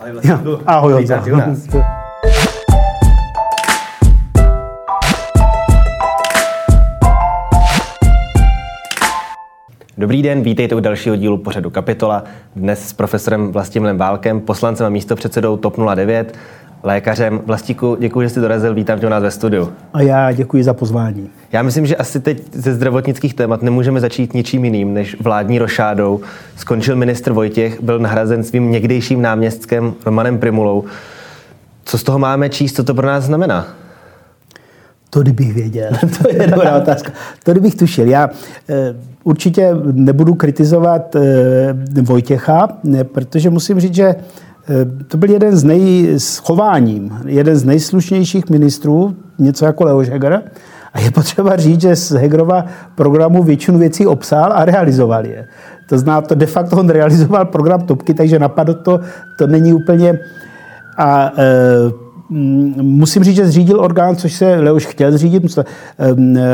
Vlastně ahoj, Honza. Dobrý den, vítejte u dalšího dílu pořadu Kapitola. Dnes s profesorem Vlastimilem Válkem, poslancem a místopředsedou TOP 09, lékařem. Vlastíku, děkuji, že jsi dorazil, vítám tě u nás ve studiu. A já děkuji za pozvání. Já myslím, že asi teď ze zdravotnických témat nemůžeme začít ničím jiným než vládní rošádou. Skončil ministr Vojtěch, byl nahrazen svým někdejším náměstkem Romanem Primulou. Co z toho máme číst, co to pro nás znamená? To kdybych věděl, to je dobrá otázka. To kdybych tušil. Já e, určitě nebudu kritizovat e, Vojtěcha, ne, protože musím říct, že to byl jeden z nej, s chováním, jeden z nejslušnějších ministrů, něco jako Leoš Heger. A je potřeba říct, že z Hegerova programu většinu věcí obsál a realizoval je. To zná to de facto on realizoval program Topky, takže napadlo to, to není úplně... A e, musím říct, že zřídil orgán, což se Leoš chtěl zřídit,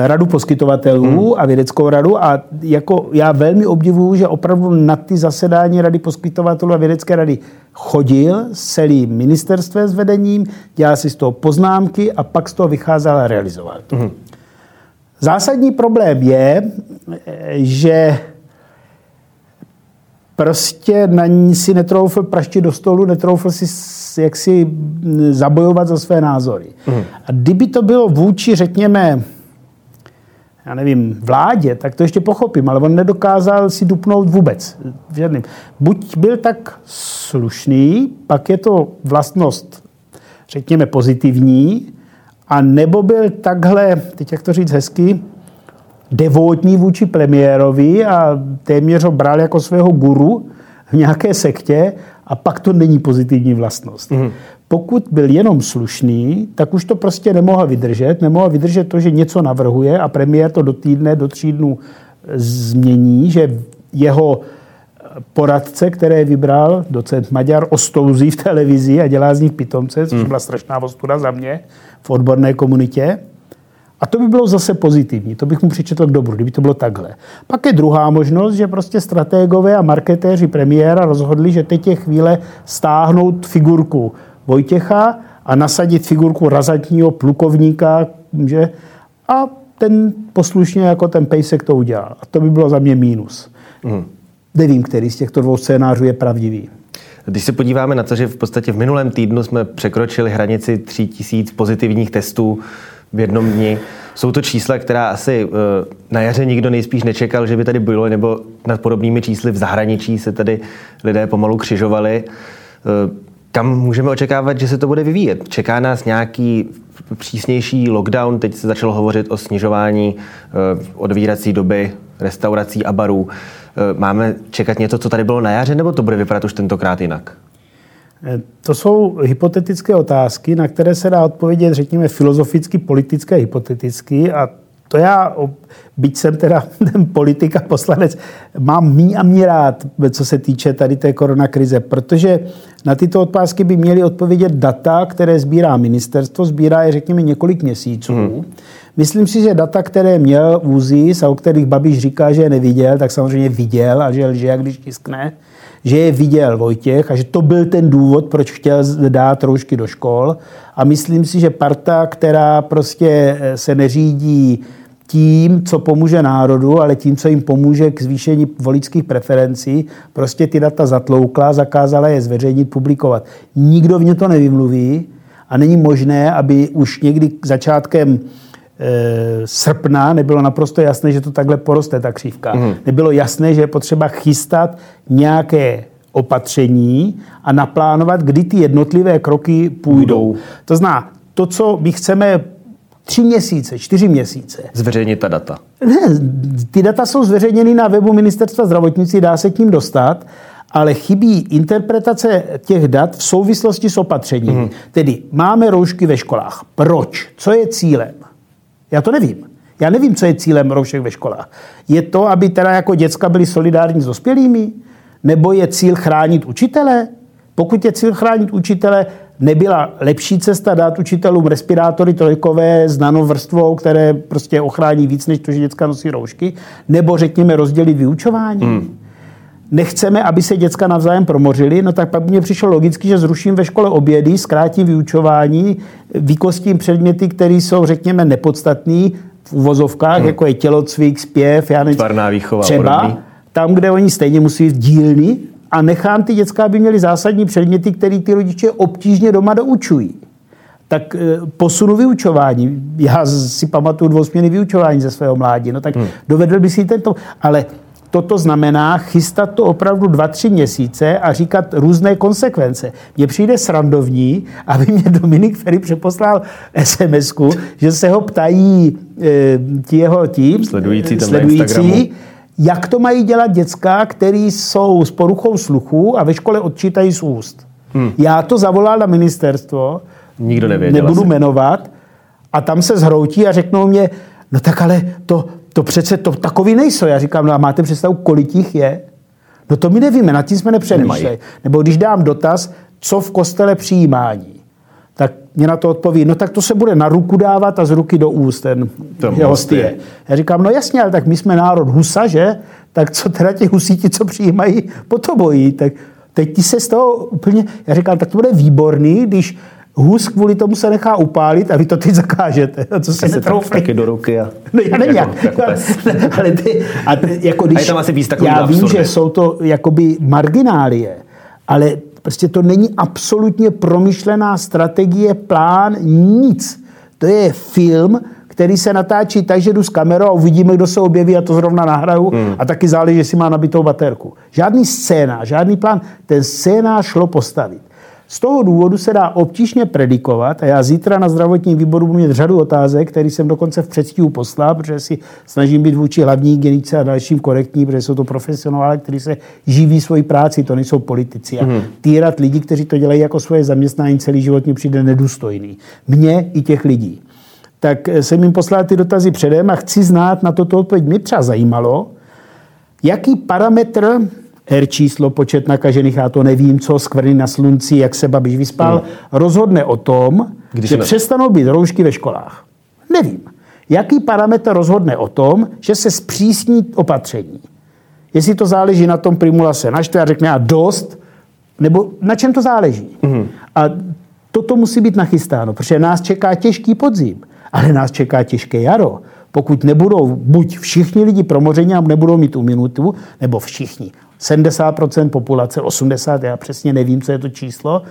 radu poskytovatelů hmm. a vědeckou radu a jako já velmi obdivuju, že opravdu na ty zasedání rady poskytovatelů a vědecké rady chodil s celým ministerstvem s vedením, dělal si z toho poznámky a pak z toho vycházel a realizoval to. Hmm. Zásadní problém je, že prostě na ní si netroufl praštit do stolu, netroufl si jak si zabojovat za své názory. Mm. A kdyby to bylo vůči, řekněme, já nevím, vládě, tak to ještě pochopím, ale on nedokázal si dupnout vůbec. Žádným. Buď byl tak slušný, pak je to vlastnost, řekněme, pozitivní, a nebo byl takhle, teď jak to říct hezky, devotní vůči premiérovi a téměř ho bral jako svého guru v nějaké sektě a pak to není pozitivní vlastnost. Mm. Pokud byl jenom slušný, tak už to prostě nemohl vydržet. Nemohl vydržet to, že něco navrhuje a premiér to do týdne, do tří dnů změní, že jeho poradce, které vybral docent Maďar, ostouzí v televizi a dělá z nich pitomce, což mhm. byla strašná ostuda za mě v odborné komunitě. A to by bylo zase pozitivní, to bych mu přičetl k dobru, kdyby to bylo takhle. Pak je druhá možnost, že prostě strategové a marketéři premiéra rozhodli, že teď je chvíle stáhnout figurku Vojtěcha a nasadit figurku razatního plukovníka, že? a ten poslušně jako ten pejsek to udělal. A to by bylo za mě mínus. Mm. Nevím, který z těchto dvou scénářů je pravdivý. Když se podíváme na to, že v podstatě v minulém týdnu jsme překročili hranici 3000 pozitivních testů v jednom dni. Jsou to čísla, která asi eh, na jaře nikdo nejspíš nečekal, že by tady bylo, nebo nad podobnými čísly v zahraničí se tady lidé pomalu křižovali. Eh, kam můžeme očekávat, že se to bude vyvíjet? Čeká nás nějaký přísnější lockdown? Teď se začalo hovořit o snižování eh, odvírací doby restaurací a barů. Máme čekat něco, co tady bylo na jaře, nebo to bude vypadat už tentokrát jinak? To jsou hypotetické otázky, na které se dá odpovědět, řekněme, filozoficky, politické, hypoteticky a to já, byť jsem teda ten politik a poslanec, mám mý a mý rád, co se týče tady té koronakrize, protože na tyto otázky by měly odpovědět data, které sbírá ministerstvo, sbírá je, řekněme, několik měsíců. Hmm. Myslím si, že data, které měl ÚZIS a o kterých Babiš říká, že je neviděl, tak samozřejmě viděl a že lže, když tiskne, že je viděl Vojtěch a že to byl ten důvod, proč chtěl dát roušky do škol. A myslím si, že parta, která prostě eh, se neřídí tím, co pomůže národu, ale tím, co jim pomůže k zvýšení voličských preferencí, prostě ty data zatloukla, zakázala je zveřejnit, publikovat. Nikdo v ně to nevymluví a není možné, aby už někdy začátkem srpna nebylo naprosto jasné, že to takhle poroste, ta křívka. Mm. Nebylo jasné, že je potřeba chystat nějaké opatření a naplánovat, kdy ty jednotlivé kroky půjdou. Budou. To zná, to, co my chceme tři měsíce, čtyři měsíce. Zveřejnit ta data. Ne, ty data jsou zveřejněny na webu ministerstva zdravotnictví, dá se k ním dostat, ale chybí interpretace těch dat v souvislosti s opatřením. Mm. Tedy máme roušky ve školách. Proč? Co je cílem? Já to nevím. Já nevím, co je cílem roušek ve školách. Je to, aby teda jako děcka byli solidární s dospělými? Nebo je cíl chránit učitele? Pokud je cíl chránit učitele, nebyla lepší cesta dát učitelům respirátory trojkové s nanovrstvou, které prostě ochrání víc, než to, že děcka nosí roušky? Nebo řekněme rozdělit vyučování? Hmm. Nechceme, aby se děcka navzájem promořili, no tak pak by mě přišlo logicky, že zruším ve škole obědy, zkrátím vyučování, vykostím předměty, které jsou, řekněme, nepodstatné v uvozovkách, hmm. jako je tělocvik, zpěv, já nevím, výchova třeba, podobný. tam, kde oni stejně musí být dílny a nechám ty děcka, aby měli zásadní předměty, které ty rodiče obtížně doma doučují tak eh, posunu vyučování. Já si pamatuju dvousměny vyučování ze svého mládí, no tak hmm. dovedl by si tento, ale toto znamená chystat to opravdu dva, tři měsíce a říkat různé konsekvence. Mně přijde srandovní, aby mě Dominik Ferry přeposlal sms že se ho ptají e, ti jeho tím, sledující, sledující jak to mají dělat děcka, který jsou s poruchou sluchu a ve škole odčítají z úst. Hmm. Já to zavolal na ministerstvo, Nikdo nevěděl. Nebudu asi. jmenovat. A tam se zhroutí a řeknou mě, no tak ale to, to přece to takový nejsou. Já říkám, no a máte představu, kolik jich je? No to my nevíme, nad tím jsme nepřemýšleli. Nebo když dám dotaz, co v kostele přijímání, tak mě na to odpoví, no tak to se bude na ruku dávat a z ruky do úst ten hostie. Já říkám, no jasně, ale tak my jsme národ husa, že? Tak co teda ti husíti, co přijímají, po to bojí. Tak teď ti se z toho úplně, já říkám, tak to bude výborný, když Hus kvůli tomu se nechá upálit a vy to teď zakážete. A co si netroufli. Taky do ruky a... No já nevím jako, jak. Jako ale ty, a ty, jako když, a je tam asi víc já vím, že jsou to jakoby marginálie, ale prostě to není absolutně promyšlená strategie, plán, nic. To je film, který se natáčí tak, že jdu s kamerou a uvidíme, kdo se objeví a to zrovna nahraju hmm. a taky záleží, jestli má nabitou baterku. Žádný scénář, žádný plán. Ten scénář šlo postavit. Z toho důvodu se dá obtížně predikovat a já zítra na zdravotním výboru budu mít řadu otázek, který jsem dokonce v předstihu poslal, protože si snažím být vůči hlavní genice a dalším korektní, protože jsou to profesionálé, kteří se živí svoji práci, to nejsou politici. A mm. týrat lidi, kteří to dělají jako svoje zaměstnání celý život, mi přijde nedůstojný. Mně i těch lidí. Tak jsem jim poslal ty dotazy předem a chci znát na toto odpověď. Mě třeba zajímalo, jaký parametr R číslo, počet nakažených, já to nevím, co, skvrny na slunci, jak se Babiš vyspal, hmm. rozhodne o tom, Když že ne... přestanou být roušky ve školách. Nevím. Jaký parametr rozhodne o tom, že se zpřísní opatření? Jestli to záleží na tom, Primula se naštve a řekne a dost, nebo na čem to záleží? Hmm. A toto musí být nachystáno, protože nás čeká těžký podzim, ale nás čeká těžké jaro. Pokud nebudou buď všichni lidi promoření a nebudou mít tu minutu, nebo všichni. 70% populace, 80%, já přesně nevím, co je to číslo,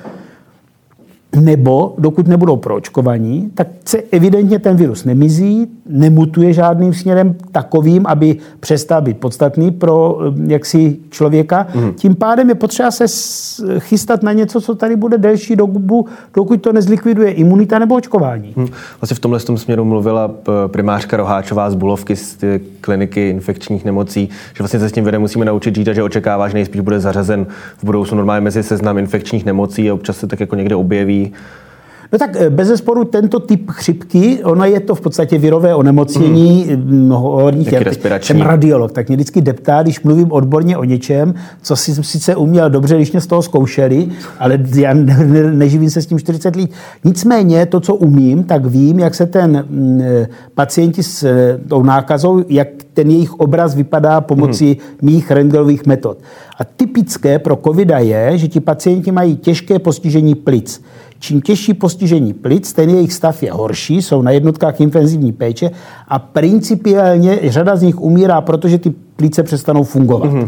nebo dokud nebudou proočkovaní, tak se evidentně ten virus nemizí, nemutuje žádným směrem takovým, aby přestal být podstatný pro eh, jaksi člověka. Mm. Tím pádem je potřeba se chystat na něco, co tady bude delší dobu, dokud to nezlikviduje imunita nebo očkování. Mm. Vlastně v tomhle tom směru mluvila eh, primářka Roháčová z Bulovky z kliniky infekčních nemocí, že vlastně se s tím vědem musíme naučit žít a že očekává, že nejspíš bude zařazen v budoucnu normálně mezi seznam infekčních nemocí a občas se tak jako někde objeví No tak eh, bez zesporu tento typ chřipky, ono je to v podstatě virové onemocnění mm. horních Jsem radiolog, tak mě vždycky deptá, když mluvím odborně o něčem, co si sice uměl dobře, když mě z toho zkoušeli, ale já ne, ne, neživím se s tím 40 let. Nicméně to, co umím, tak vím, jak se ten mm, pacienti s eh, tou nákazou, jak ten jejich obraz vypadá pomocí hmm. mých rentgenových metod. A typické pro covida je, že ti pacienti mají těžké postižení plic. Čím těžší postižení plic, ten jejich stav je horší, jsou na jednotkách intenzivní péče a principiálně řada z nich umírá, protože ty plíce přestanou fungovat. Mm-hmm.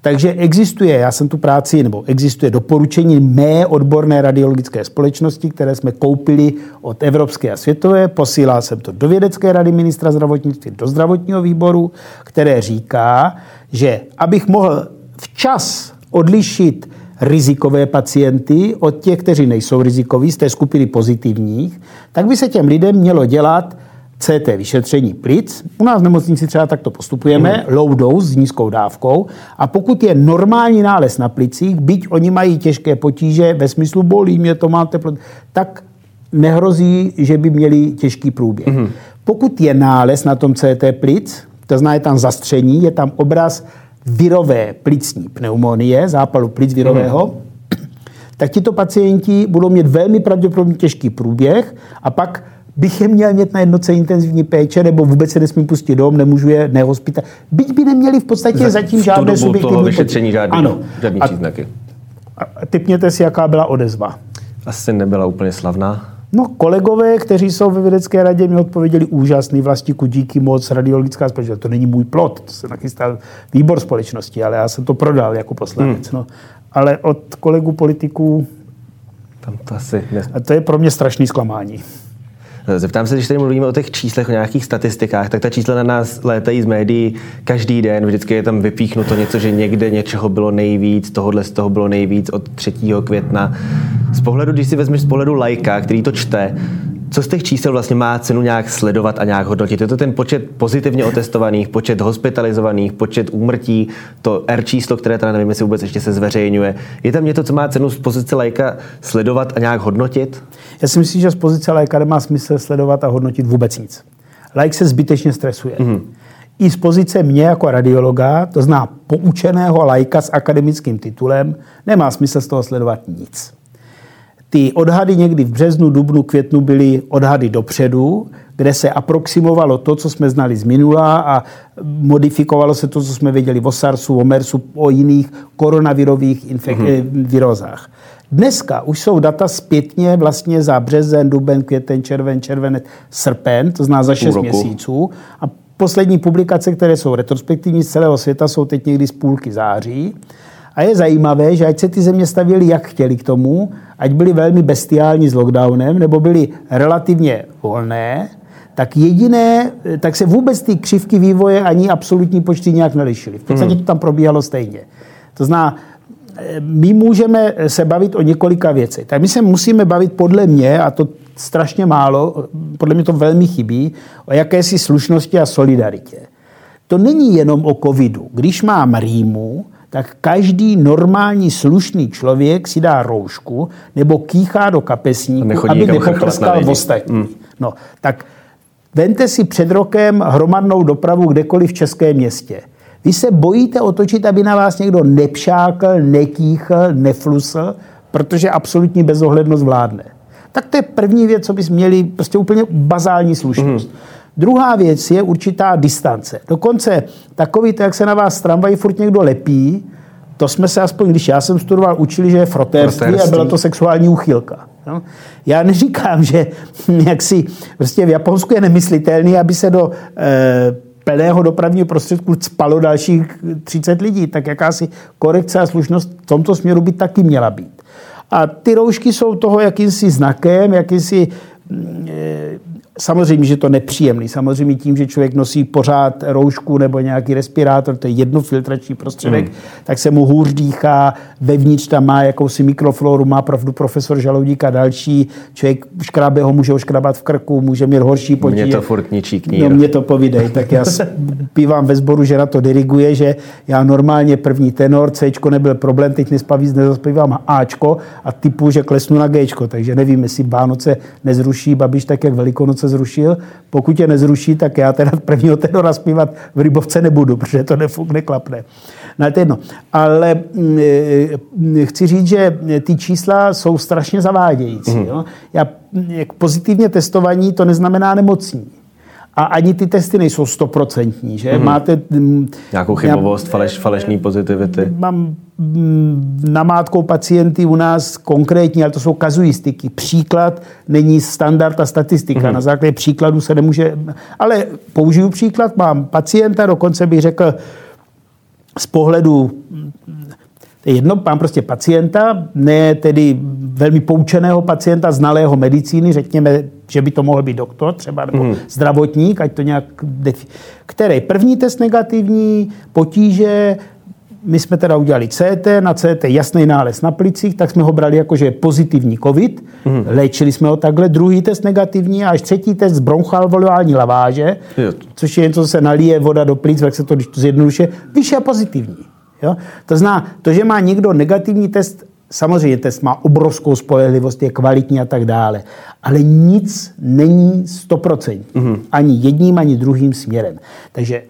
Takže existuje, já jsem tu práci, nebo existuje doporučení mé odborné radiologické společnosti, které jsme koupili od Evropské a světové. Posílal jsem to do vědecké rady ministra zdravotnictví, do zdravotního výboru, které říká, že abych mohl včas odlišit rizikové pacienty od těch, kteří nejsou rizikoví, z té skupiny pozitivních, tak by se těm lidem mělo dělat CT vyšetření plic. U nás v nemocnici třeba takto postupujeme, mm. low dose s nízkou dávkou. A pokud je normální nález na plicích, byť oni mají těžké potíže ve smyslu bolí mě to, máte, tak nehrozí, že by měli těžký průběh. Mm. Pokud je nález na tom CT plic, to znamená, je tam zastření, je tam obraz virové plicní pneumonie, zápalu plic virového, mm. tak tito pacienti budou mít velmi pravděpodobně těžký průběh a pak bych je měl mít na jednoce intenzivní péče, nebo vůbec se nesmí pustit dom, nemůžu je nehospitalizovat. Byť by neměli v podstatě Za, zatím žádné subjektivní... toho vyšetření žádný, ano. žádný a, příznaky. A typněte si, jaká byla odezva. Asi nebyla úplně slavná. No, kolegové, kteří jsou ve vědecké radě, mi odpověděli úžasný, vlastiku, díky moc, radiologická společnost. To není můj plot, to se nachystal výbor společnosti, ale já jsem to prodal jako poslanec. Hmm. No. Ale od kolegů politiků... Tam to asi... Ne... A to je pro mě strašný zklamání. Zeptám se, když tady mluvíme o těch číslech, o nějakých statistikách, tak ta čísla na nás létají z médií každý den. Vždycky je tam vypíchnuto něco, že někde něčeho bylo nejvíc, tohohle z toho bylo nejvíc od 3. května. Z pohledu, když si vezmeš z pohledu lajka, který to čte, co z těch čísel vlastně má cenu nějak sledovat a nějak hodnotit? Je to ten počet pozitivně otestovaných, počet hospitalizovaných, počet úmrtí, to R číslo, které teda nevím, jestli vůbec ještě se zveřejňuje. Je tam něco, co má cenu z pozice léka sledovat a nějak hodnotit? Já si myslím, že z pozice léka nemá smysl sledovat a hodnotit vůbec nic. Lék se zbytečně stresuje. Mm-hmm. I z pozice mě jako radiologa, to zná poučeného lajka s akademickým titulem, nemá smysl z toho sledovat nic. Ty odhady někdy v březnu, dubnu, květnu byly odhady dopředu, kde se aproximovalo to, co jsme znali z minula a modifikovalo se to, co jsme věděli o SARSu, o MERSu, o jiných koronavirových infek- mm-hmm. virozách. Dneska už jsou data zpětně vlastně za březen, duben, květen, červen, červenec, srpen, to zná za 6 měsíců. A poslední publikace, které jsou retrospektivní z celého světa, jsou teď někdy z půlky září. A je zajímavé, že ať se ty země stavěly jak chtěli k tomu, ať byly velmi bestiální s lockdownem, nebo byly relativně volné, tak jediné, tak se vůbec ty křivky vývoje ani absolutní počty nějak nelišily. V podstatě hmm. to tam probíhalo stejně. To znamená, my můžeme se bavit o několika věcech. Tak my se musíme bavit podle mě, a to strašně málo, podle mě to velmi chybí, o jakési slušnosti a solidaritě. To není jenom o covidu. Když mám rýmu, tak každý normální slušný člověk si dá roušku nebo kýchá do kapesníku, aby nepoprskal v ostatní. Mm. No, tak vente si před rokem hromadnou dopravu kdekoliv v českém městě. Vy se bojíte otočit, aby na vás někdo nepšákl, nekýchl, neflusl, protože absolutní bezohlednost vládne. Tak to je první věc, co bys měli, prostě úplně bazální slušnost. Mm. Druhá věc je určitá distance. Dokonce takový, to, jak se na vás tramvají furt někdo lepí, to jsme se aspoň, když já jsem studoval, učili, že je frotérství a byla to sexuální úchylka. No? Já neříkám, že jak si, prostě v Japonsku je nemyslitelný, aby se do e, plného dopravního prostředku spalo dalších 30 lidí. Tak jakási korekce a slušnost v tomto směru by taky měla být. A ty roušky jsou toho jakýmsi znakem, jakýsi e, Samozřejmě, že to nepříjemný. Samozřejmě tím, že člověk nosí pořád roušku nebo nějaký respirátor, to je jednofiltrační prostředek, mm. tak se mu hůř dýchá, vevnitř tam má jakousi mikrofloru, má pravdu profesor Žaloudík a další. Člověk škrábe ho může oškrabat v krku, může mít horší potíže. Mě to furt ničí knír. No mě to povídej. Tak já pívám ve sboru, že na to diriguje, že já normálně první tenor, C nebyl problém, teď nespaví, nezaspívám Ačko a typu, že klesnu na G, takže nevím, jestli Vánoce nezruší Babiš tak, jak Velikonoce se zrušil. Pokud je nezruší, tak já teda prvního tenora zpívat v Rybovce nebudu, protože to nefuk, neklapne. No, to jedno. Ale mm, e, chci říct, že ty čísla jsou strašně zavádějící. Mm. Jo? Já, jak pozitivně testovaní, to neznamená nemocní. A ani ty testy nejsou stoprocentní, že? Mm. Máte... Mm, Nějakou chybovost, já, faleš, falešní pozitivity. Mám mm, namátkou pacienty u nás konkrétní, ale to jsou kazuistiky. Příklad není standard a statistika. Mm. Na základě příkladu se nemůže... Ale použiju příklad, mám pacienta, dokonce bych řekl z pohledu jedno, mám prostě pacienta, ne tedy velmi poučeného pacienta, znalého medicíny, řekněme, že by to mohl být doktor třeba, nebo mm. zdravotník, ať to nějak... Defi- který první test negativní, potíže, my jsme teda udělali CT, na CT jasný nález na plicích, tak jsme ho brali jako, že je pozitivní COVID, mm. léčili jsme ho takhle, druhý test negativní a až třetí test z bronchoalveolální laváže, jo. což je něco, co se nalije voda do plic, jak se to, když to zjednoduše, vyšší a pozitivní. Jo? To znamená, to, že má někdo negativní test, samozřejmě test má obrovskou spolehlivost, je kvalitní a tak dále, ale nic není 100%. Mm-hmm. Ani jedním, ani druhým směrem. Takže,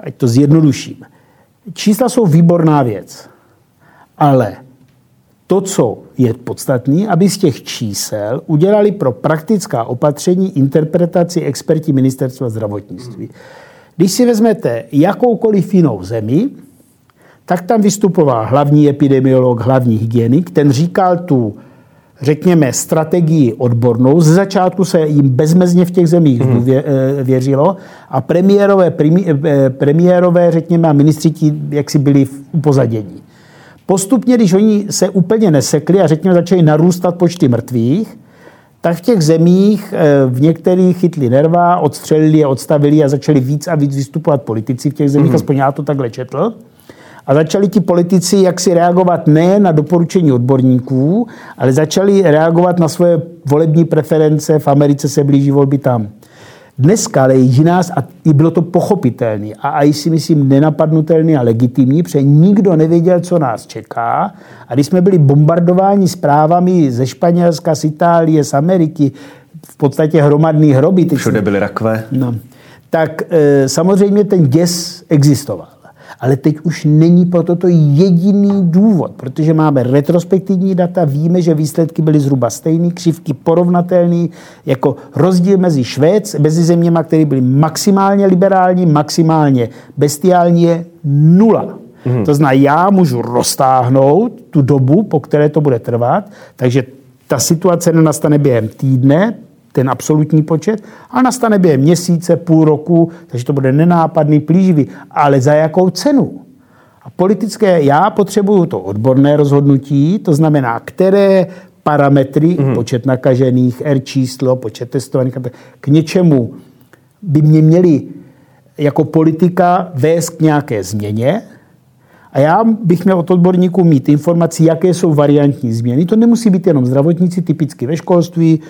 ať to zjednoduším. Čísla jsou výborná věc, ale to, co je podstatné, aby z těch čísel udělali pro praktická opatření interpretaci experti ministerstva zdravotnictví. Když si vezmete jakoukoliv jinou zemi, tak tam vystupoval hlavní epidemiolog, hlavní hygienik, ten říkal tu, řekněme, strategii odbornou. Z začátku se jim bezmezně v těch zemích hmm. věřilo a premiérové, eh, premiérové, řekněme, a ministři ti, jak si byli v upozadění. Postupně, když oni se úplně nesekli a řekněme začali narůstat počty mrtvých, tak v těch zemích eh, v některých chytli nerva, odstřelili a odstavili a začali víc a víc vystupovat politici v těch zemích, mm-hmm. aspoň já to takhle četl. A začali ti politici jak si reagovat ne na doporučení odborníků, ale začali reagovat na svoje volební preference. V Americe se blíží volby tam. Dneska ale je jiná, a i bylo to pochopitelné a i si myslím nenapadnutelný a legitimní, protože nikdo nevěděl, co nás čeká. A když jsme byli bombardováni zprávami ze Španělska, z Itálie, z Ameriky, v podstatě hromadný hroby. Všude byly rakve. No, tak e, samozřejmě ten děs existoval. Ale teď už není pro toto jediný důvod, protože máme retrospektivní data, víme, že výsledky byly zhruba stejné, křivky porovnatelné, jako rozdíl mezi Švéd, mezi zeměma, které byly maximálně liberální, maximálně bestiální, je nula. Hmm. To znamená, já můžu roztáhnout tu dobu, po které to bude trvat, takže ta situace nenastane během týdne, ten absolutní počet, a nastane během měsíce, půl roku, takže to bude nenápadný, plíživý. Ale za jakou cenu? A politické, já potřebuju to odborné rozhodnutí, to znamená, které parametry, mm-hmm. počet nakažených, R číslo, počet testovaných, k něčemu by mě měli jako politika vést k nějaké změně, a já bych měl od odborníků mít informaci, jaké jsou variantní změny. To nemusí být jenom zdravotníci, typicky ve školství,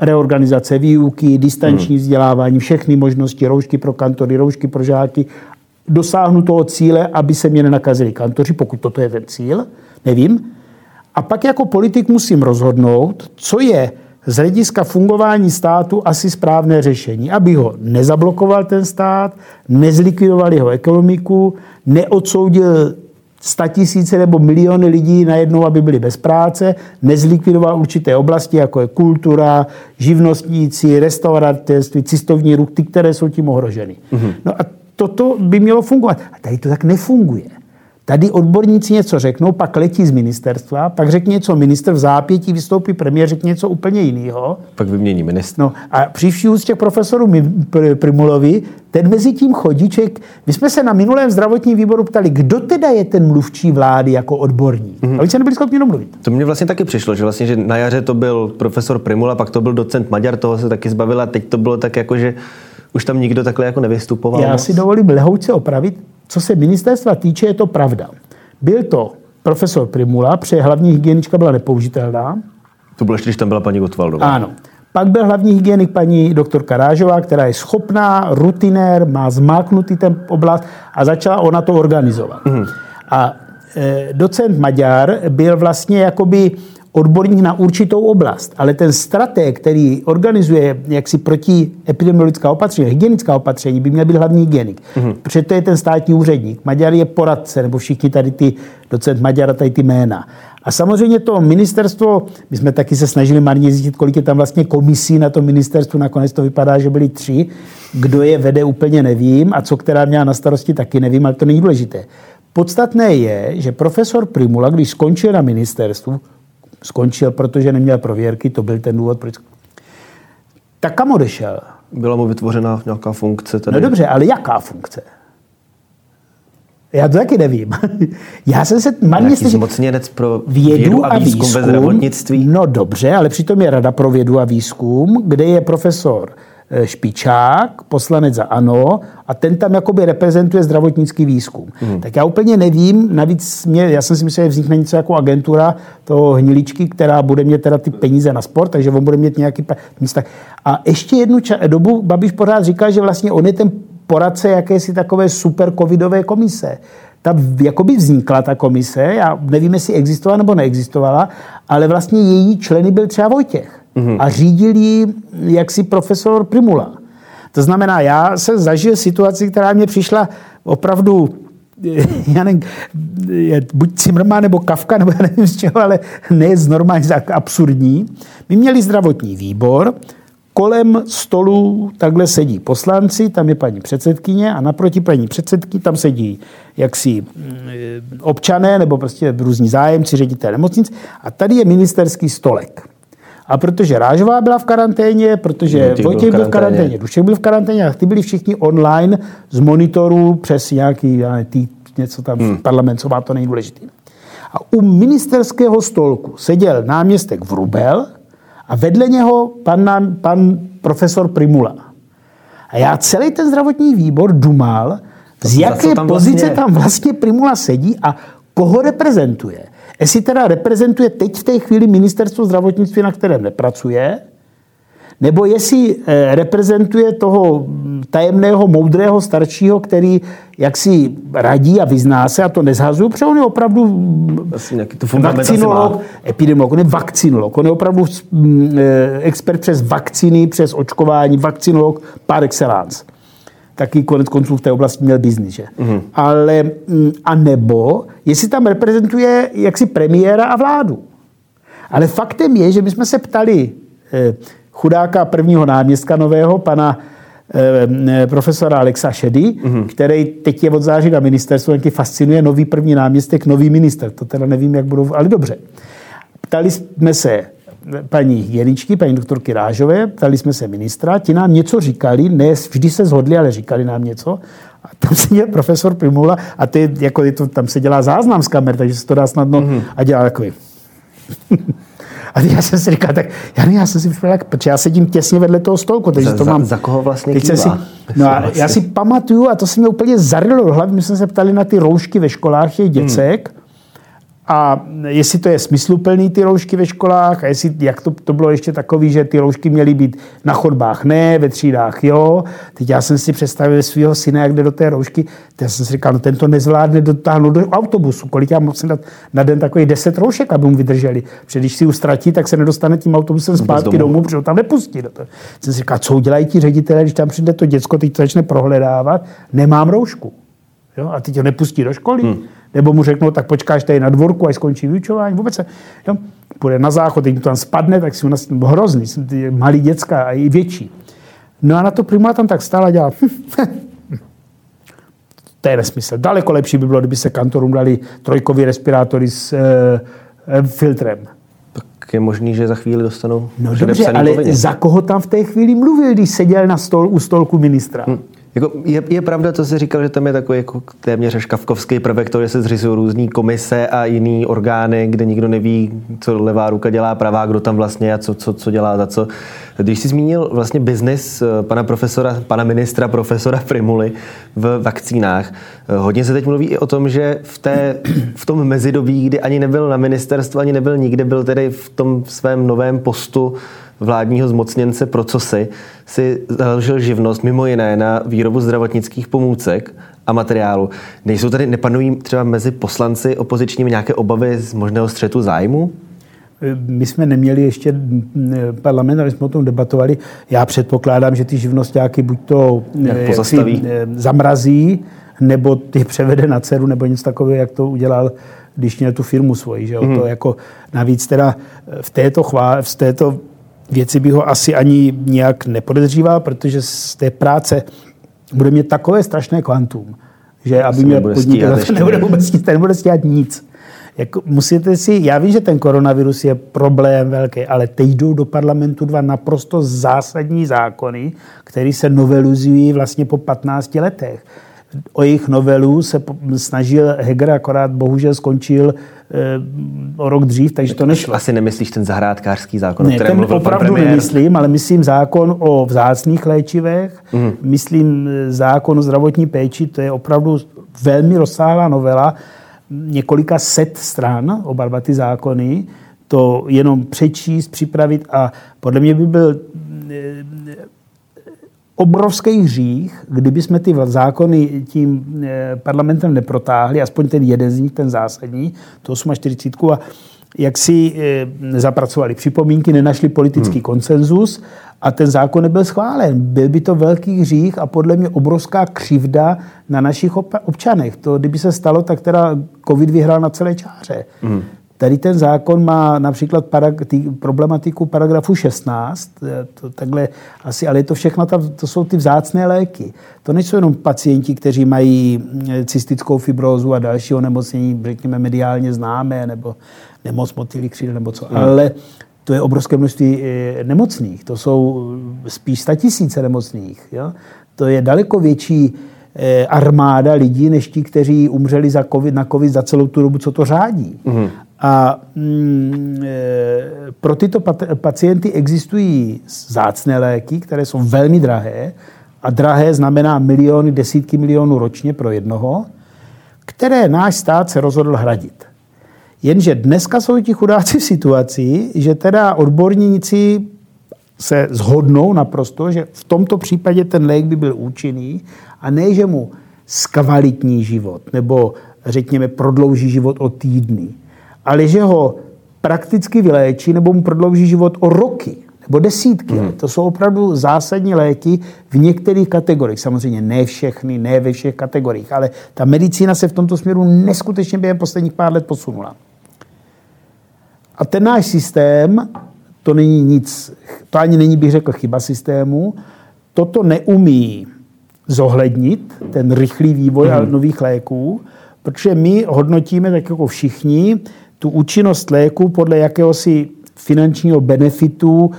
reorganizace výuky, distanční hmm. vzdělávání, všechny možnosti, roušky pro kantory, roušky pro žáky. Dosáhnu toho cíle, aby se mě nenakazili kantoři, pokud toto je ten cíl, nevím. A pak jako politik musím rozhodnout, co je z hlediska fungování státu asi správné řešení, aby ho nezablokoval ten stát, nezlikvidoval jeho ekonomiku, neodsoudil tisíce nebo miliony lidí najednou, aby byli bez práce, nezlikvidoval určité oblasti, jako je kultura, živnostníci, restauratérství, cestovní ruch, ty, které jsou tím ohroženy. Mm-hmm. No a toto by mělo fungovat. A tady to tak nefunguje. Tady odborníci něco řeknou, pak letí z ministerstva, pak řekne něco minister, v zápětí vystoupí premiér, řekne něco úplně jiného. Pak vymění ministr. No a při vší těch profesorů Primulovi, ten mezi tím chodíček, my jsme se na minulém zdravotním výboru ptali, kdo teda je ten mluvčí vlády jako odborník. Mm-hmm. A oni se nebyli schopni domluvit. To mě vlastně taky přišlo, že vlastně, že na jaře to byl profesor Primula, pak to byl docent Maďar, toho se taky zbavila, teď to bylo tak jako, že už tam nikdo takhle jako nevystupoval. Já moc. si dovolím lehouce opravit co se ministerstva týče, je to pravda. Byl to profesor Primula, protože hlavní hygienička byla nepoužitelná. To bylo ještě, když tam byla paní Gotvaldová. Ano. Pak byl hlavní hygienik paní doktorka Rážová, která je schopná, rutinér, má zmáknutý ten oblast a začala ona to organizovat. Mm. A e, docent Maďar byl vlastně jakoby odborník na určitou oblast, ale ten strateg, který organizuje jaksi proti epidemiologická opatření, hygienická opatření, by měl být hlavní hygienik. Mm-hmm. Protože to je ten státní úředník. Maďar je poradce, nebo všichni tady ty docent Maďara, tady ty jména. A samozřejmě to ministerstvo, my jsme taky se snažili marně zjistit, kolik je tam vlastně komisí na to ministerstvu, nakonec to vypadá, že byly tři. Kdo je vede, úplně nevím a co která měla na starosti, taky nevím, ale to není důležité. Podstatné je, že profesor Primula, když skončil na ministerstvu, skončil, protože neměl prověrky, to byl ten důvod, proč... Tak kam odešel? Byla mu vytvořena nějaká funkce tady? No dobře, ale jaká funkce? Já to taky nevím. Já jsem se marně zmocněnec pro vědu, vědu a, výzkum, výzkum ve zdravotnictví. No dobře, ale přitom je Rada pro vědu a výzkum, kde je profesor Špičák, poslanec za ANO, a ten tam jakoby reprezentuje zdravotnický výzkum. Hmm. Tak já úplně nevím, navíc mě, já jsem si myslel, že vznikne něco jako agentura toho hniličky, která bude mít teda ty peníze na sport, takže on bude mít nějaký místa. A ještě jednu ča- dobu Babiš pořád říká, že vlastně on je ten poradce jakési takové super covidové komise. Ta jakoby vznikla ta komise, já nevím, jestli existovala nebo neexistovala, ale vlastně její členy byl třeba Vojtěch mm-hmm. a řídil ji jaksi profesor Primula. To znamená, já jsem zažil situaci, která mě přišla opravdu já nevím, buď Cimrman nebo Kafka, nebo já nevím z čeho, ale ne z normálně tak absurdní. My měli zdravotní výbor, kolem stolu takhle sedí poslanci, tam je paní předsedkyně a naproti paní předsedky tam sedí jaksi mm, občané nebo prostě různí zájemci, ředitel nemocnic a tady je ministerský stolek. A protože Rážová byla v karanténě, protože Vojtěch, Vojtěch byl v karanténě, Dušek byl v karanténě a ty byli všichni online z monitorů přes nějaký tý, něco tam hmm. parlament, co má to nejdůležitý. A u ministerského stolku seděl náměstek Vrubel a vedle něho pan, pan profesor Primula. A já celý ten zdravotní výbor dumal, z jaké tam pozice vlastně tam vlastně Primula sedí a koho reprezentuje. Jestli teda reprezentuje teď v té chvíli ministerstvo zdravotnictví, na kterém nepracuje, nebo jestli eh, reprezentuje toho tajemného, moudrého staršího, který jaksi radí a vyzná se a to nezhazuju, protože on je opravdu vakcinolog, epidemiolog, on je vakcinolog, on je opravdu mm, eh, expert přes vakcíny, přes očkování, vakcinolog par excellence taky konec konců v té oblasti měl biznis, že? Ale, mm, a nebo, jestli tam reprezentuje jaksi premiéra a vládu. Ale faktem je, že my jsme se ptali eh, chudáka prvního náměstka nového, pana eh, profesora Alexa Šedy, mm-hmm. který teď je od září na ministerstvu, jaký fascinuje nový první náměstek, nový minister. To teda nevím, jak budou, ale dobře. Ptali jsme se paní Jeličky, paní doktorky Rážové, ptali jsme se ministra, ti nám něco říkali, ne vždy se zhodli, ale říkali nám něco. A tam seděl profesor Primula a ty, jako je to, tam se dělá záznam z kamer, takže se to dá snadno mm-hmm. a dělá takový. A já jsem si říkal, tak já, ne, já jsem si připadal, protože já sedím těsně vedle toho stolku, takže za, to mám... Za, za koho vlastně kývá? si, no a já si pamatuju, a to se mě úplně zarilo do hlavy, my jsme se ptali na ty roušky ve školách těch děcek, hmm a jestli to je smysluplný ty roušky ve školách a jestli, jak to, to bylo ještě takový, že ty roušky měly být na chodbách ne, ve třídách jo. Teď já jsem si představil svého syna, jak jde do té roušky. Teď já jsem si říkal, no ten to nezvládne dotáhnout do autobusu. Kolik já musím dát na den takový 10 roušek, aby mu vydrželi. Protože když si ji ztratí, tak se nedostane tím autobusem zpátky domů, protože ho tam nepustí. Do toho. Jsem si říkal, co udělají ti ředitelé, když tam přijde to děcko, teď to začne prohledávat, nemám roušku. Jo? A teď ho nepustí do školy. Hmm. Nebo mu řeknou, tak počkáš tady na dvorku, až skončí vyučování. Vůbec se, jo? Půjde na záchod, teď mu tam spadne, tak si u nás hrozný, malý děcka a i větší. No a na to primula tam tak stála a dělala. to je nesmysl. Daleko lepší by bylo, kdyby se kantorům dali trojkový respirátory s e, e, filtrem. Tak je možný, že za chvíli dostanou No dobře, ale povinně. za koho tam v té chvíli mluvil, když seděl na stol, u stolku ministra? Hmm. Jako je, je, pravda, co jsi říkal, že tam je takový jako téměř škavkovský prvek, to, že se zřizují různé komise a jiný orgány, kde nikdo neví, co levá ruka dělá, pravá, kdo tam vlastně a co, co, co dělá za co. Když jsi zmínil vlastně biznis eh, pana profesora, pana ministra profesora Primuly v vakcínách, eh, hodně se teď mluví i o tom, že v, té, v tom mezidobí, kdy ani nebyl na ministerstvu, ani nebyl nikde, byl tedy v tom svém novém postu vládního zmocněnce pro si, si založil živnost mimo jiné na výrobu zdravotnických pomůcek a materiálu. Nejsou tady, nepanují třeba mezi poslanci opozičními nějaké obavy z možného střetu zájmu? My jsme neměli ještě parlament, ale jsme o tom debatovali. Já předpokládám, že ty živnostáky buď to si, zamrazí, nebo ty převede na dceru, nebo něco takového, jak to udělal, když měl tu firmu svoji. Že Mm. To jako navíc teda v této, chvá, v této věci bych ho asi ani nějak nepodezříval, protože z té práce bude mít takové strašné kvantum, že aby měl podnikat, nebude vůbec nebude stíhat nic. Jako, musíte si, já vím, že ten koronavirus je problém velký, ale teď jdou do parlamentu dva naprosto zásadní zákony, které se novelizují vlastně po 15 letech o jejich novelu se snažil Heger, akorát bohužel skončil e, o rok dřív, takže tak to nešlo. Asi nemyslíš ten zahrádkářský zákon, ne, o kterém ten opravdu nemyslím, ale myslím zákon o vzácných léčivech, mm. myslím eh, zákon o zdravotní péči, to je opravdu velmi rozsáhlá novela, několika set stran, oba dva ty zákony, to jenom přečíst, připravit a podle mě by byl eh, obrovský hřích, kdyby jsme ty zákony tím eh, parlamentem neprotáhli, aspoň ten jeden z nich, ten zásadní, to 48, a jak si e, zapracovali připomínky, nenašli politický hmm. konsenzus a ten zákon nebyl schválen. Byl by to velký hřích a podle mě obrovská křivda na našich občanech. To, kdyby se stalo, tak teda covid vyhrál na celé čáře. Mm. Tady ten zákon má například parag- tý, problematiku paragrafu 16, eh, to takhle asi, ale je to všechno, ta, to jsou ty vzácné léky. To nejsou jenom pacienti, kteří mají eh, cystickou fibrózu a další onemocnění, řekněme, mediálně známé, nebo nemoc motýlí křídel, nebo co, hmm. ale to je obrovské množství eh, nemocných. To jsou spíš tisíce nemocných. Jo? To je daleko větší armáda lidí, než ti, kteří umřeli za COVID, na COVID za celou tu dobu, co to řádí. Mm. A mm, e, pro tyto pacienty existují zácné léky, které jsou velmi drahé. A drahé znamená miliony, desítky milionů ročně pro jednoho, které náš stát se rozhodl hradit. Jenže dneska jsou ti chudáci v situaci, že teda odborníci se zhodnou naprosto, že v tomto případě ten lék by byl účinný a ne, že mu zkvalitní život nebo řekněme prodlouží život o týdny, ale že ho prakticky vyléčí nebo mu prodlouží život o roky nebo desítky. Hmm. To jsou opravdu zásadní léky v některých kategoriích. Samozřejmě ne všechny, ne ve všech kategoriích, ale ta medicína se v tomto směru neskutečně během posledních pár let posunula. A ten náš systém, to není nic, to ani není, bych řekl, chyba systému, toto neumí zohlednit, ten rychlý vývoj hmm. nových léků, protože my hodnotíme, tak jako všichni, tu účinnost léku podle jakéhosi finančního benefitu,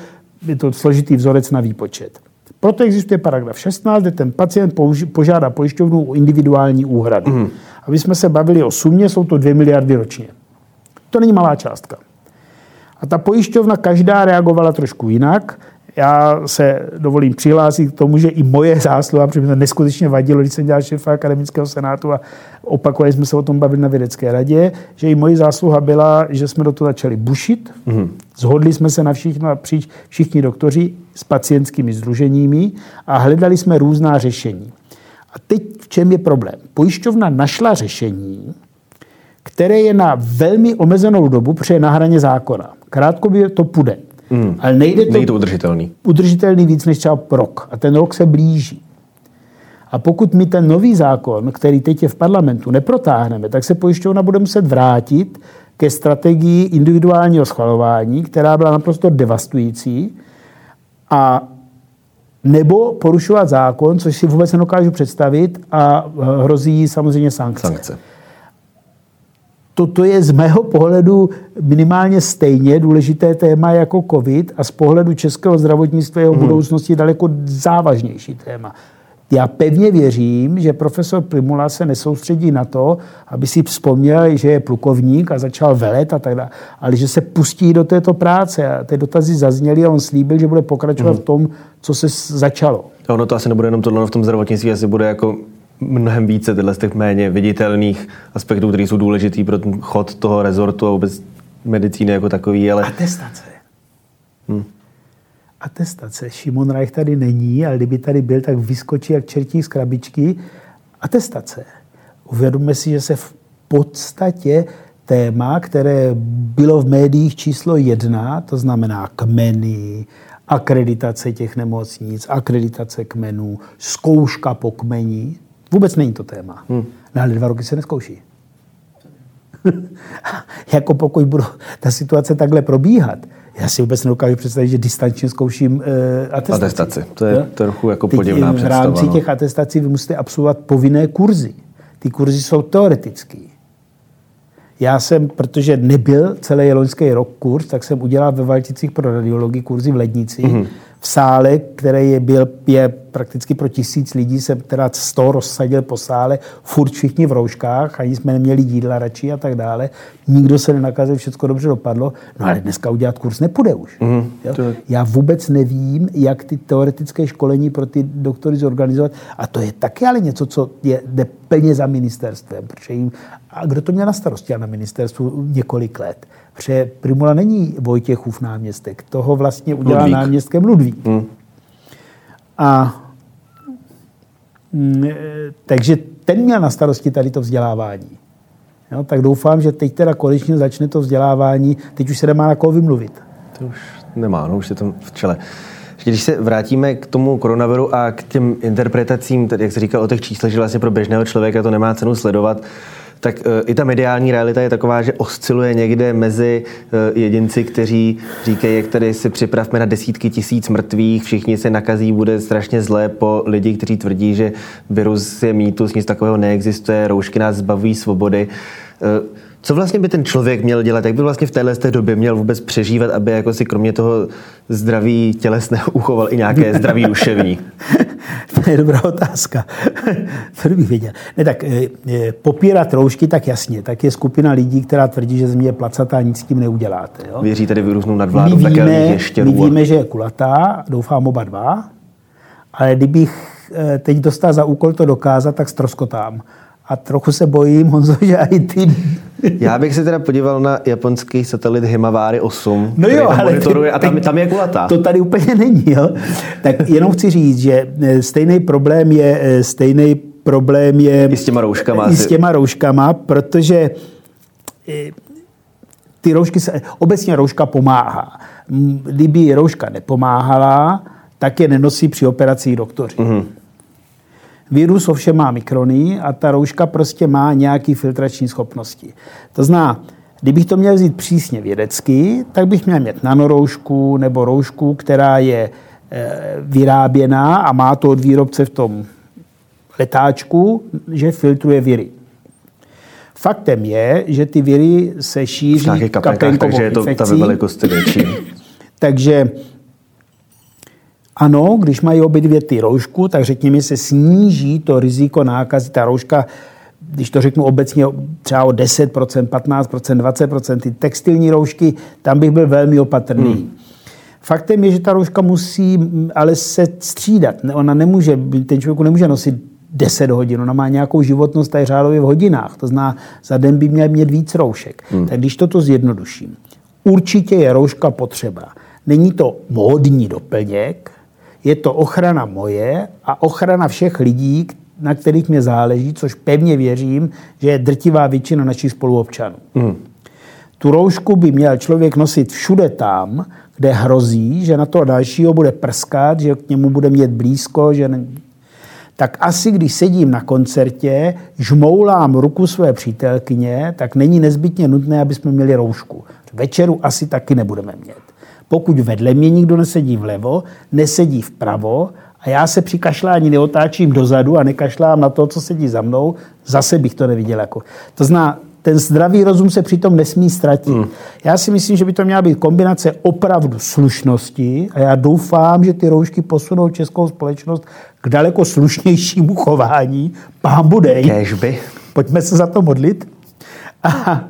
je to složitý vzorec na výpočet. Proto existuje paragraf 16, kde ten pacient požádá pojišťovnu o individuální úhradu. Mm. Aby jsme se bavili o sumě, jsou to 2 miliardy ročně. To není malá částka. A ta pojišťovna každá reagovala trošku jinak já se dovolím přihlásit k tomu, že i moje zásluha, protože mi to neskutečně vadilo, když jsem dělal šéfa akademického senátu a opakovaně jsme se o tom bavili na vědecké radě, že i moje zásluha byla, že jsme do toho začali bušit. Mm-hmm. Zhodli jsme se na všichni, napříč všichni doktoři s pacientskými združeními a hledali jsme různá řešení. A teď v čem je problém? Pojišťovna našla řešení, které je na velmi omezenou dobu, protože je na hraně zákona. Krátko to půjde. Hmm. Ale nejde to, nejde to udržitelný. Udržitelný víc než třeba rok. A ten rok se blíží. A pokud my ten nový zákon, který teď je v parlamentu, neprotáhneme, tak se pojišťovna bude muset vrátit ke strategii individuálního schvalování, která byla naprosto devastující, a nebo porušovat zákon, což si vůbec nedokážu představit, a hrozí samozřejmě sankce. sankce toto je z mého pohledu minimálně stejně důležité téma jako COVID a z pohledu českého zdravotnictví jeho hmm. budoucnosti daleko závažnější téma. Já pevně věřím, že profesor Primula se nesoustředí na to, aby si vzpomněl, že je plukovník a začal velet a tak dále, ale že se pustí do této práce. A ty dotazy zazněly a on slíbil, že bude pokračovat hmm. v tom, co se začalo. ono to asi nebude jenom tohle v tom zdravotnictví, asi bude jako mnohem více tyhle z těch méně viditelných aspektů, které jsou důležitý pro ten chod toho rezortu a vůbec medicíny jako takový. Ale... Atestace. Hmm. Atestace. Šimon Reich tady není, ale kdyby tady byl, tak vyskočí jak čertí z krabičky. Atestace. Uvědomme si, že se v podstatě téma, které bylo v médiích číslo jedna, to znamená kmeny, akreditace těch nemocnic, akreditace kmenů, zkouška po kmení, Vůbec není to téma. Hmm. No ale dva roky se neskouší. jako pokud bude ta situace takhle probíhat, já si vůbec nedokážu představit, že distančně zkouším uh, atestaci. Atestaci. To je jo? trochu jako podivná představa. V rámci no. těch atestací vy musíte absolvovat povinné kurzy. Ty kurzy jsou teoretické. Já jsem, protože nebyl celý loňský rok kurz, tak jsem udělal ve Valticích pro radiologii kurzy v Lednici. Mm-hmm v sále, který je, byl, je prakticky pro tisíc lidí, jsem teda sto rozsadil po sále, furt všichni v rouškách, ani jsme neměli jídla radši a tak dále. Nikdo se nenakazil, všechno dobře dopadlo. No ale dneska udělat kurz nepůjde už. Mm, jo? Já vůbec nevím, jak ty teoretické školení pro ty doktory zorganizovat. A to je taky ale něco, co je, jde plně za ministerstvem. Protože jim, a kdo to měl na starosti na ministerstvu několik let? Protože Primula není Vojtěchův náměstek. Toho vlastně udělal Ludvík. náměstkem Ludvík. Hmm. A mm, takže ten měl na starosti tady to vzdělávání. Jo, tak doufám, že teď teda konečně začne to vzdělávání. Teď už se nemá na koho vymluvit. To už nemá, no už je to v čele. Když se vrátíme k tomu koronaviru a k těm interpretacím, tedy jak jsi říkal o těch číslech, že vlastně pro běžného člověka to nemá cenu sledovat, tak e, i ta mediální realita je taková, že osciluje někde mezi e, jedinci, kteří říkají, jak tady si připravme na desítky tisíc mrtvých, všichni se nakazí, bude strašně zlé po lidi, kteří tvrdí, že virus je mýtus, nic takového neexistuje, roušky nás zbavují svobody. E, co vlastně by ten člověk měl dělat? Jak by vlastně v téhle té době měl vůbec přežívat, aby jako si kromě toho zdraví tělesného uchoval i nějaké zdraví duševní? to je dobrá otázka. to bych věděl. Ne, tak e, popírat roušky, tak jasně. Tak je skupina lidí, která tvrdí, že země je placatá a nic s tím neuděláte. Jo? Věří tedy vyrůznou nadvládu my víme, ještě my víme, že je kulatá, doufám oba dva, ale kdybych eh, teď dostal za úkol to dokázat, tak stroskotám. A trochu se bojím, Honzo, že i ty... Já bych se teda podíval na japonský satelit Himawari 8, no jo, ale monitoruje, a tam, tam je kulatá. To tady úplně není, jo? Tak jenom chci říct, že e, stejný problém je, e, stejný problém je... I s těma rouškama. I s těma rouškama, protože e, ty roušky se, obecně rouška pomáhá. Kdyby rouška nepomáhala, tak je nenosí při operacích doktoři. Mm-hmm. Virus ovšem má mikrony a ta rouška prostě má nějaký filtrační schopnosti. To zná, kdybych to měl vzít přísně vědecky, tak bych měl mít nanoroušku nebo roušku, která je e, vyráběná a má to od výrobce v tom letáčku, že filtruje viry. Faktem je, že ty viry se šíří v kapénkách, takže je to ta velikost větší. takže ano, když mají obě dvě ty roušku, tak řekněme se sníží to riziko nákazy. Ta rouška, když to řeknu obecně, třeba o 10%, 15%, 20%, ty textilní roušky, tam bych byl velmi opatrný. Hmm. Faktem je, že ta rouška musí ale se střídat. Ona nemůže, ten člověk nemůže nosit 10 hodin, ona má nějakou životnost a je řádově v hodinách. To zná, za den by měl mít víc roušek. Hmm. Tak když toto zjednoduším, určitě je rouška potřeba. Není to módní doplněk, je to ochrana moje a ochrana všech lidí, na kterých mě záleží, což pevně věřím, že je drtivá většina našich spoluobčanů. Mm. Tu roušku by měl člověk nosit všude tam, kde hrozí, že na toho dalšího bude prskat, že k němu bude mít blízko, že ne... tak asi když sedím na koncertě, žmoulám ruku své přítelkyně, tak není nezbytně nutné, aby jsme měli roušku. Večeru asi taky nebudeme mít. Pokud vedle mě nikdo nesedí vlevo, nesedí vpravo a já se při kašlání neotáčím dozadu a nekašlám na to, co sedí za mnou, zase bych to neviděl. Jako. To zná, ten zdravý rozum se přitom nesmí ztratit. Hmm. Já si myslím, že by to měla být kombinace opravdu slušnosti a já doufám, že ty roušky posunou českou společnost k daleko slušnějšímu chování. Pán budej. Kéžby. Pojďme se za to modlit. A,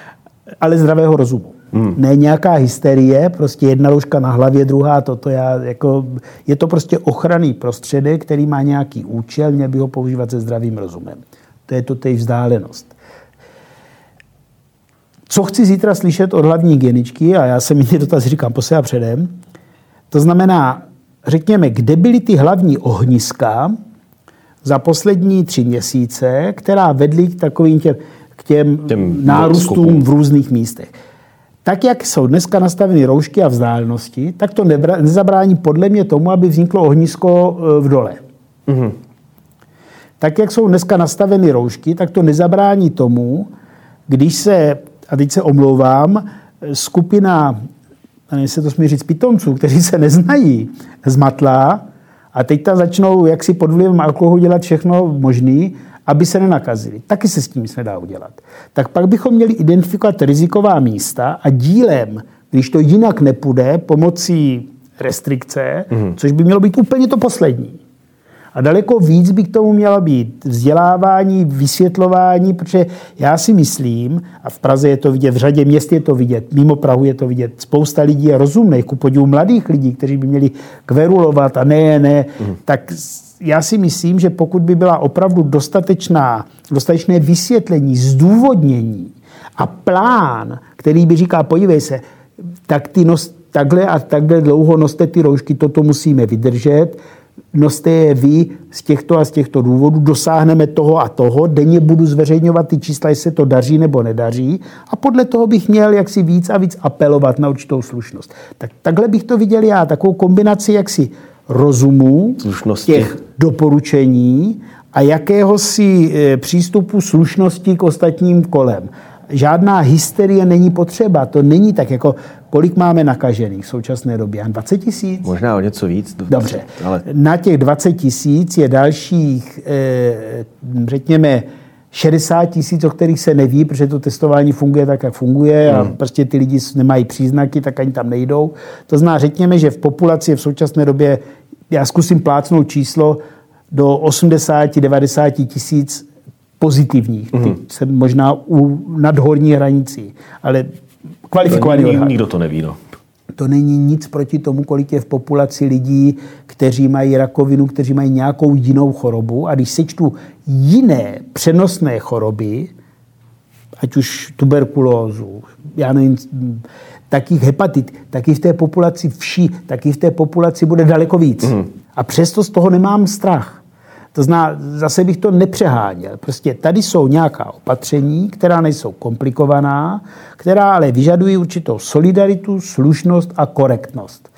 ale zdravého rozumu. Hmm. Ne nějaká hysterie, prostě jedna rouška na hlavě, druhá toto. Já, jako, je to prostě ochranný prostředek, který má nějaký účel, měl by ho používat se zdravým rozumem. To je to teď vzdálenost. Co chci zítra slyšet od hlavní hygieničky, a já jsem mi dotaz říkám po a předem, to znamená, řekněme, kde byly ty hlavní ohniska za poslední tři měsíce, která vedly k takovým těm, k těm, těm nárůstům v různých místech. Tak, jak jsou dneska nastaveny roušky a vzdálenosti, tak to nezabrání podle mě tomu, aby vzniklo ohnisko e, v dole. Mm-hmm. Tak, jak jsou dneska nastaveny roušky, tak to nezabrání tomu, když se, a teď se omlouvám, skupina, nevím, se to smí říct, pitomců, kteří se neznají, zmatlá a teď tam začnou jaksi pod vlivem alkoholu dělat všechno možné aby se nenakazili. Taky se s tím nic nedá udělat. Tak pak bychom měli identifikovat riziková místa a dílem, když to jinak nepůjde, pomocí restrikce, mm. což by mělo být úplně to poslední. A daleko víc by k tomu mělo být vzdělávání, vysvětlování, protože já si myslím, a v Praze je to vidět, v řadě měst je to vidět, mimo Prahu je to vidět, spousta lidí je rozumných, ku podivu mladých lidí, kteří by měli kverulovat a ne, ne, mm. tak já si myslím, že pokud by byla opravdu dostatečná, dostatečné vysvětlení, zdůvodnění a plán, který by říkal, podívej se, tak ty nos, takhle a takhle dlouho noste ty roušky, toto musíme vydržet, noste je vy z těchto a z těchto důvodů, dosáhneme toho a toho, denně budu zveřejňovat ty čísla, jestli se to daří nebo nedaří a podle toho bych měl jaksi víc a víc apelovat na určitou slušnost. Tak takhle bych to viděl já, takovou kombinaci jaksi rozumu, Slušnosti. těch doporučení a jakéhosi e, přístupu slušnosti k ostatním kolem. Žádná hysterie není potřeba. To není tak, jako kolik máme nakažených v současné době. 20 tisíc? Možná o něco víc. Dobře. Ale Na těch 20 tisíc je dalších, eh, řekněme, 60 tisíc, o kterých se neví, protože to testování funguje tak, jak funguje a prostě ty lidi nemají příznaky, tak ani tam nejdou. To znamená, řekněme, že v populaci je v současné době, já zkusím plácnout číslo, do 80-90 tisíc pozitivních. Ty jsem možná u nadhorní hranicí, ale kvalifikovaný odhad. nikdo to neví. No. To není nic proti tomu, kolik je v populaci lidí, kteří mají rakovinu, kteří mají nějakou jinou chorobu. A když sečtu jiné přenosné choroby, ať už tuberkulózu, já nevím, taky hepatit, taky v té populaci vší, taky v té populaci bude daleko víc. Mm. A přesto z toho nemám strach. To znamená, zase bych to nepřeháněl. Prostě tady jsou nějaká opatření, která nejsou komplikovaná, která ale vyžadují určitou solidaritu, slušnost a korektnost.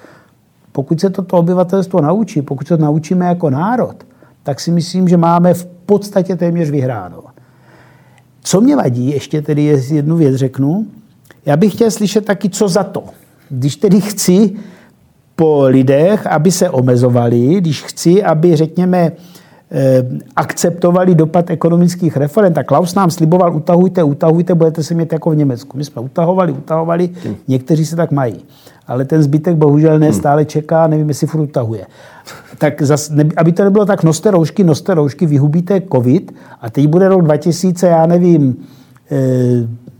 Pokud se toto obyvatelstvo naučí, pokud se to naučíme jako národ, tak si myslím, že máme v podstatě téměř vyhráno. Co mě vadí, ještě tedy je jednu věc řeknu, já bych chtěl slyšet taky, co za to. Když tedy chci po lidech, aby se omezovali, když chci, aby, řekněme, akceptovali dopad ekonomických reform. Tak Klaus nám sliboval, utahujte, utahujte, budete se mít jako v Německu. My jsme utahovali, utahovali, někteří se tak mají. Ale ten zbytek bohužel ne, stále čeká, nevím, jestli furt utahuje. Tak zas, ne, aby to nebylo tak, noste roušky, noste roušky, vyhubíte covid a teď bude rok 2000, já nevím, eh,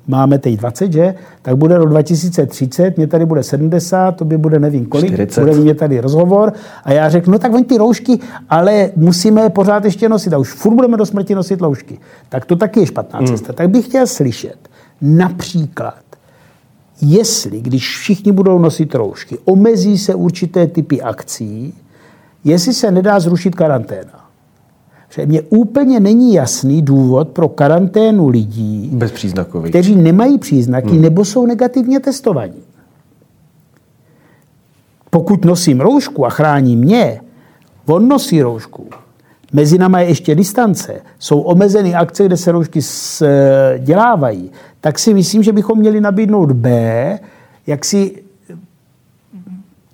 máme teď 20, že? Tak bude rok 2030, mě tady bude 70, to by bude nevím kolik, 40. bude mě tady rozhovor a já řeknu, no tak oni ty roušky, ale musíme je pořád ještě nosit a už furt budeme do smrti nosit roušky. Tak to taky je špatná cesta. Tak bych chtěl slyšet například, jestli, když všichni budou nosit roušky, omezí se určité typy akcí, jestli se nedá zrušit karanténa. Že mně úplně není jasný důvod pro karanténu lidí, Bezpříznakový. kteří nemají příznaky hmm. nebo jsou negativně testovaní. Pokud nosím roušku a chrání mě, on nosí roušku, mezi náma je ještě distance, jsou omezeny akce, kde se roušky s- dělávají, tak si myslím, že bychom měli nabídnout B, jak si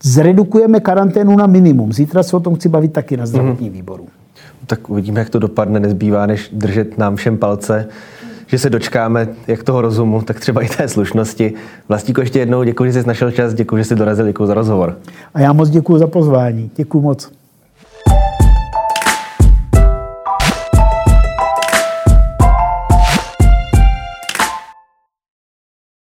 zredukujeme karanténu na minimum. Zítra se o tom chci bavit taky na zdravotní výboru. Tak uvidíme, jak to dopadne. Nezbývá, než držet nám všem palce, že se dočkáme jak toho rozumu, tak třeba i té slušnosti. Vlastíko, ještě jednou děkuji, že jsi našel čas, děkuji, že jsi dorazil, děkuji za rozhovor. A já moc děkuji za pozvání. Děkuji moc.